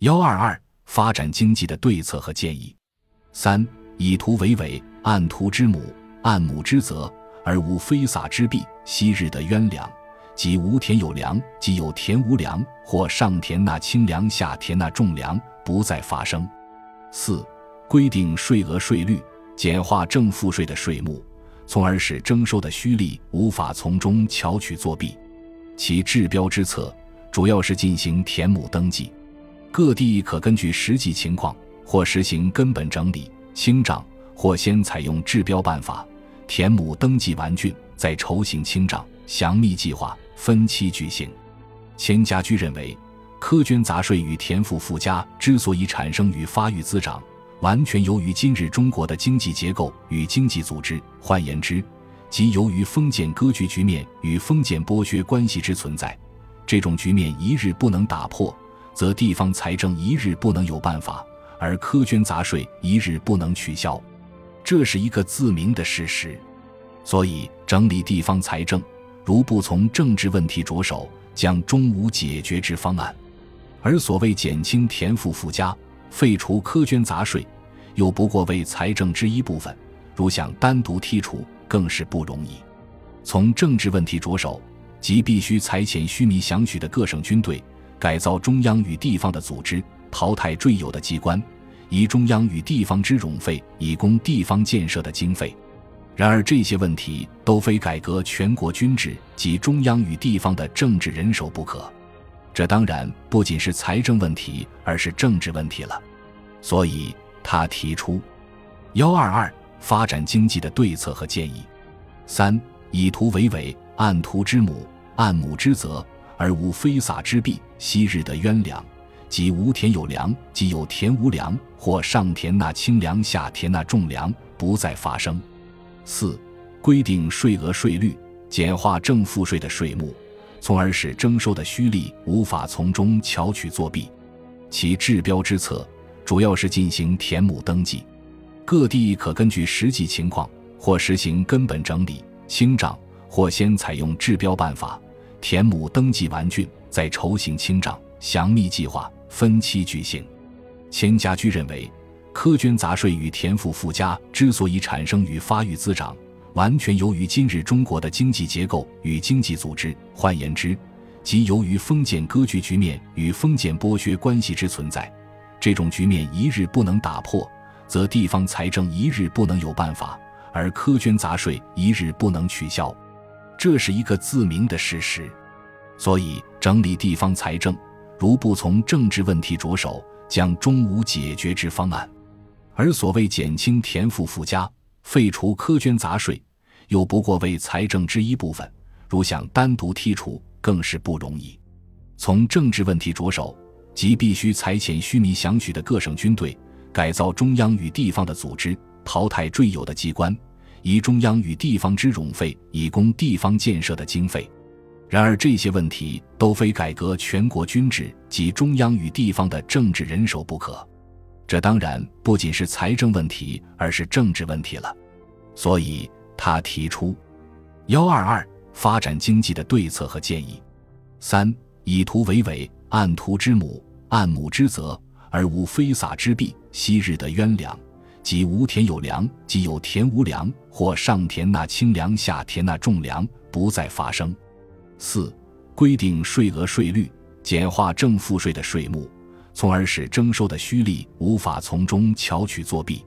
幺二二发展经济的对策和建议。三以图为纬，按图之母，按母之泽，而无非撒之弊。昔日的冤粮，即无田有粮，即有田无粮，或上田纳轻粮，下田纳重粮，不再发生。四规定税额税率，简化正赋税的税目，从而使征收的虚利无法从中巧取作弊。其治标之策，主要是进行田亩登记。各地可根据实际情况，或实行根本整理清账，或先采用治标办法，田亩登记完竣，再筹行清账，详密计划，分期举行。钱家驹认为，苛捐杂税与田赋附加之所以产生与发育滋长，完全由于今日中国的经济结构与经济组织，换言之，即由于封建割据局面与封建剥削关系之存在。这种局面一日不能打破。则地方财政一日不能有办法，而苛捐杂税一日不能取消，这是一个自明的事实。所以，整理地方财政，如不从政治问题着手，将终无解决之方案。而所谓减轻田赋附加、废除苛捐杂税，又不过为财政之一部分，如想单独剔除，更是不容易。从政治问题着手，即必须裁遣须弥详许的各省军队。改造中央与地方的组织，淘汰赘有的机关，以中央与地方之冗费，以供地方建设的经费。然而这些问题都非改革全国军制及中央与地方的政治人手不可。这当然不仅是财政问题，而是政治问题了。所以他提出：幺二二发展经济的对策和建议。三以图为纬，按图之母，按母之泽。而无非撒之弊。昔日的冤粮，即无田有粮，即有田无粮，或上田纳轻粮，下田纳重粮，不再发生。四、规定税额税率，简化正负税的税目，从而使征收的虚吏无法从中巧取作弊。其治标之策，主要是进行田亩登记。各地可根据实际情况，或实行根本整理清账，或先采用治标办法。田亩登记完竣，再筹行清账，详密计划，分期举行。钱家驹认为，苛捐杂税与田赋附加之所以产生与发育滋长，完全由于今日中国的经济结构与经济组织，换言之，即由于封建割据局面与封建剥削关系之存在。这种局面一日不能打破，则地方财政一日不能有办法，而苛捐杂税一日不能取消。这是一个自明的事实，所以整理地方财政，如不从政治问题着手，将终无解决之方案。而所谓减轻田赋附加、废除苛捐杂税，又不过为财政之一部分，如想单独剔除，更是不容易。从政治问题着手，即必须裁遣虚弥详许的各省军队，改造中央与地方的组织，淘汰赘有的机关。以中央与地方之冗费，以供地方建设的经费。然而这些问题都非改革全国军制及中央与地方的政治人手不可。这当然不仅是财政问题，而是政治问题了。所以他提出：幺二二发展经济的对策和建议。三以图为纬，按图之母，按母之泽，而无非撒之弊。昔日的冤粮。即无田有粮，即有田无粮，或上田纳轻粮，下田纳重粮，不再发生。四、规定税额税率，简化正赋税的税目，从而使征收的虚吏无法从中巧取作弊。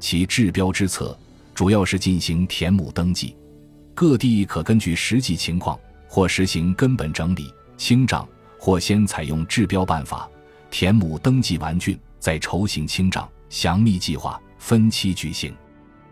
其治标之策，主要是进行田亩登记。各地可根据实际情况，或实行根本整理清账，或先采用治标办法，田亩登记完竣，再筹行清账，详密计划。分期举行。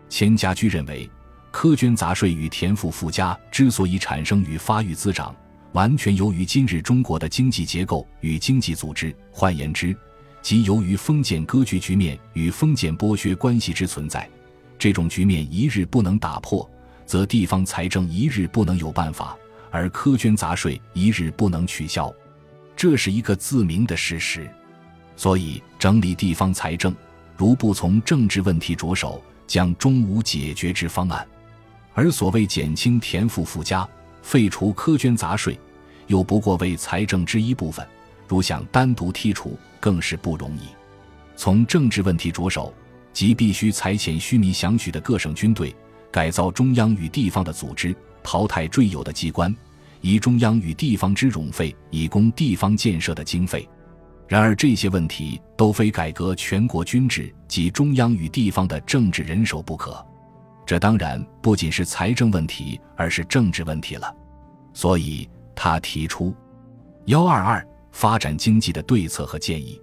钱家驹认为，苛捐杂税与田赋附加之所以产生与发育滋长，完全由于今日中国的经济结构与经济组织，换言之，即由于封建割据局面与封建剥削关系之存在。这种局面一日不能打破，则地方财政一日不能有办法，而苛捐杂税一日不能取消。这是一个自明的事实。所以，整理地方财政。如不从政治问题着手，将终无解决之方案。而所谓减轻田赋附加、废除苛捐杂税，又不过为财政之一部分，如想单独剔除，更是不容易。从政治问题着手，即必须裁遣须弥想取的各省军队，改造中央与地方的组织，淘汰赘有的机关，以中央与地方之冗费，以供地方建设的经费。然而，这些问题都非改革全国军制及中央与地方的政治人手不可。这当然不仅是财政问题，而是政治问题了。所以，他提出幺二二发展经济的对策和建议：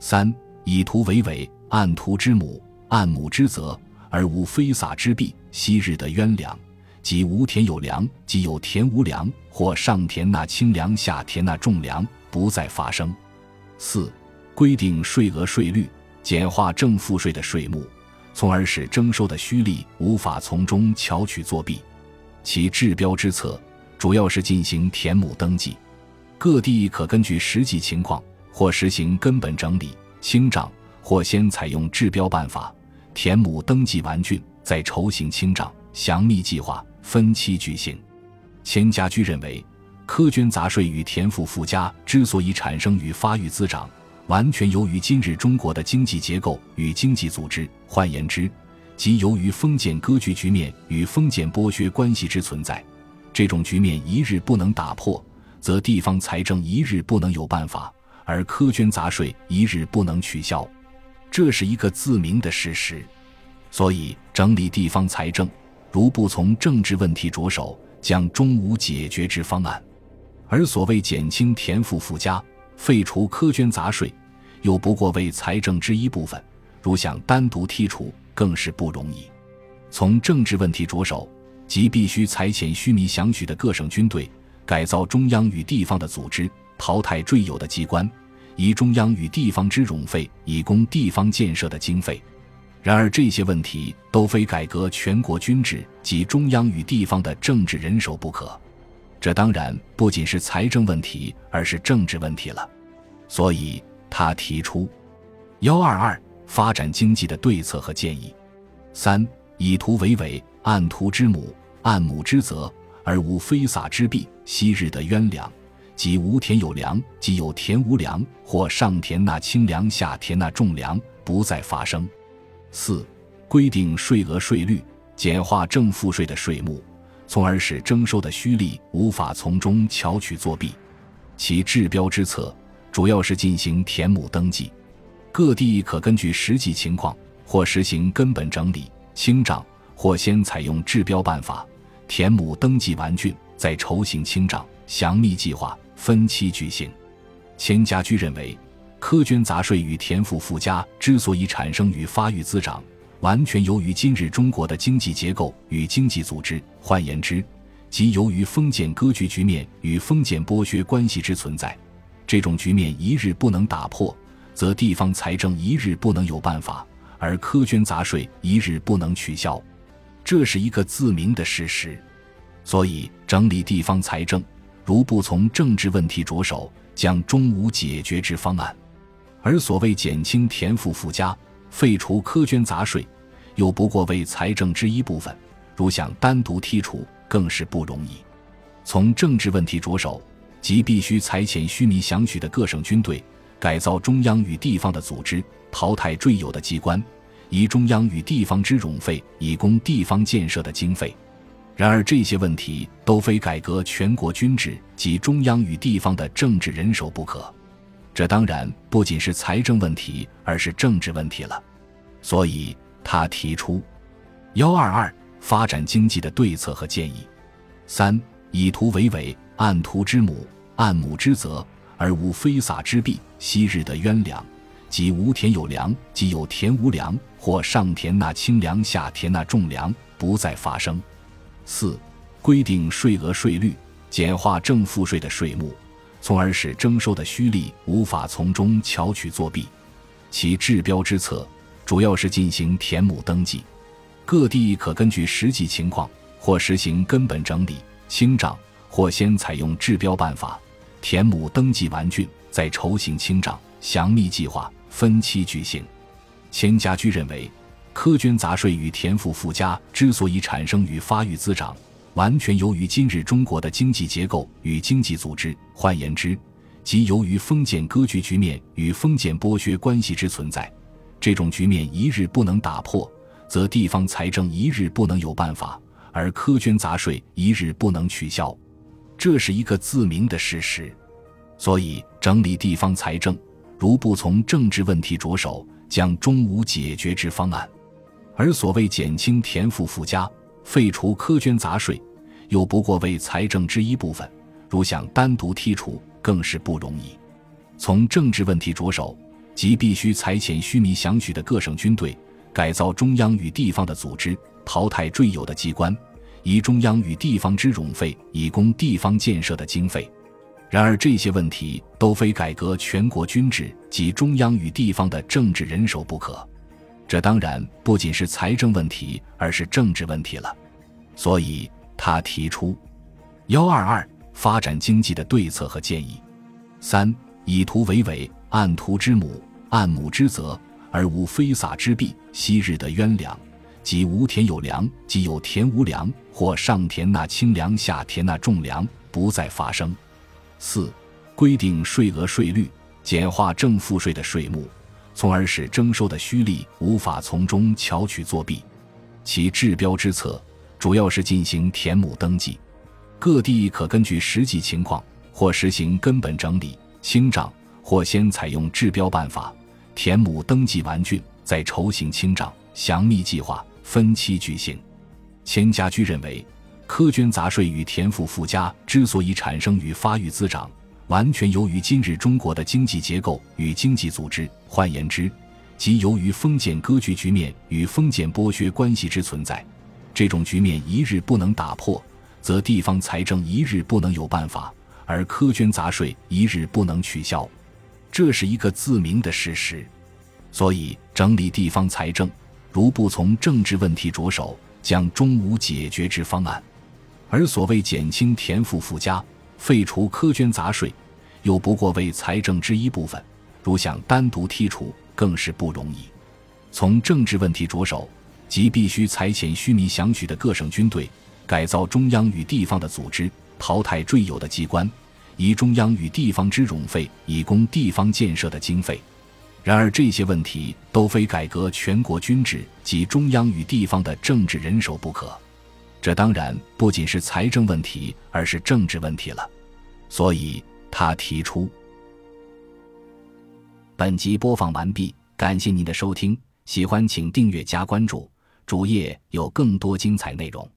三以图为纬，按图之母，按母之泽，而无非撒之弊。昔日的冤粮，即无田有粮，即有田无粮，或上田纳轻粮，下田纳重粮，不再发生。四规定税额税率，简化正负税的税目。从而使征收的虚利无法从中巧取作弊，其治标之策主要是进行田亩登记，各地可根据实际情况，或实行根本整理清账，或先采用治标办法，田亩登记完竣，再筹行清账，详密计划，分期举行。钱家驹认为，苛捐杂税与田赋附加之所以产生与发育滋长。完全由于今日中国的经济结构与经济组织，换言之，即由于封建割据局面与封建剥削关系之存在。这种局面一日不能打破，则地方财政一日不能有办法，而苛捐杂税一日不能取消，这是一个自明的事实。所以，整理地方财政，如不从政治问题着手，将终无解决之方案。而所谓减轻田赋附加。废除苛捐杂税，又不过为财政之一部分，如想单独剔除，更是不容易。从政治问题着手，即必须裁遣须弥想取的各省军队，改造中央与地方的组织，淘汰赘有的机关，以中央与地方之冗费，以供地方建设的经费。然而，这些问题都非改革全国军制及中央与地方的政治人手不可。这当然不仅是财政问题，而是政治问题了。所以，他提出幺二二发展经济的对策和建议：三以图为纬，按图之母，按母之泽，而无非撒之弊。昔日的冤粮，即无田有粮，即有田无粮，或上田纳轻粮，下田纳重粮，不再发生。四规定税额税率，简化正赋税的税目。从而使征收的虚吏无法从中巧取作弊，其治标之策主要是进行田亩登记，各地可根据实际情况，或实行根本整理清账，或先采用治标办法，田亩登记完竣，再筹行清账，详密计划，分期举行。钱家驹认为，苛捐杂税与田赋附加之所以产生与发育滋长。完全由于今日中国的经济结构与经济组织，换言之，即由于封建割据局面与封建剥削关系之存在。这种局面一日不能打破，则地方财政一日不能有办法，而苛捐杂税一日不能取消，这是一个自明的事实。所以，整理地方财政，如不从政治问题着手，将终无解决之方案。而所谓减轻田赋附加，废除苛捐杂税。又不过为财政之一部分，如想单独剔除，更是不容易。从政治问题着手，即必须裁遣虚弥想取的各省军队，改造中央与地方的组织，淘汰赘有的机关，以中央与地方之冗费，以供地方建设的经费。然而，这些问题都非改革全国军制及中央与地方的政治人手不可。这当然不仅是财政问题，而是政治问题了。所以。他提出幺二二发展经济的对策和建议：三以图为纬，按图之母，按母之泽，而无非撒之弊。昔日的冤粮，即无田有粮，即有田无粮，或上田纳轻粮，下田纳重粮，不再发生。四规定税额税率，简化正负税的税目，从而使征收的虚吏无法从中巧取作弊，其治标之策。主要是进行田亩登记，各地可根据实际情况，或实行根本整理清账，或先采用治标办法，田亩登记完竣，再筹行清账，详密计划，分期举行。钱家驹认为，苛捐杂税与田赋附加之所以产生与发育滋长，完全由于今日中国的经济结构与经济组织，换言之，即由于封建割据局面与封建剥削关系之存在，这种局面一日不能打破，则地方财政一日不能有办法，而苛捐杂税一日不能取消，这是一个自明的事实。所以，整理地方财政，如不从政治问题着手，将终无解决之方案。而所谓减轻田赋附加、废除苛捐杂税，又不过为财政之一部分，如想单独剔除，更是不容易。从政治问题着手，即必须裁遣须弥想许的各省军队，改造中央与地方的组织，淘汰赘有的机关，以中央与地方之冗费，以供地方建设的经费。然而，这些问题都非改革全国军制及中央与地方的政治人手不可。这当然不仅是财政问题，而是政治问题了。所以他提出：幺二二发展经济的对策和建议。三以图为纬，按图之母，按母之责，而无非撒之弊。昔日的冤粮，即无田有粮，即有田无粮，或上田纳轻粮，下田纳重粮，不再发生。四规定税额税率，简化正负税的税目。从而使征收的虚吏无法从中巧取作弊。其治标之策，主要是进行田亩登记。各地可根据实际情况，或实行根本整理清账，或先采用治标办法，田亩登记完竣，再筹行清账，详密计划，分期举行。钱家驹认为，苛捐杂税与田赋赋家之所以产生与发育滋长。完全由于今日中国的经济结构与经济组织，换言之，即由于封建割据局面与封建剥削关系之存在，这种局面一日不能打破，则地方财政一日不能有办法，而苛捐杂税一日不能取消，这是一个自明的事实。所以，整理地方财政，如不从政治问题着手，将终无解决之方案。而所谓减轻田赋附加。废除苛捐杂税，又不过为财政之一部分，如想单独剔除，更是不容易。从政治问题着手，即必须裁遣虚弥想取的各省军队，改造中央与地方的组织，淘汰赘有的机关，以中央与地方之冗费，以供地方建设的经费。然而，这些问题都非改革全国军制及中央与地方的政治人手不可。这当然不仅是财政问题，而是政治问题了。所以他提出。本集播放完毕，感谢您的收听，喜欢请订阅加关注，主页有更多精彩内容。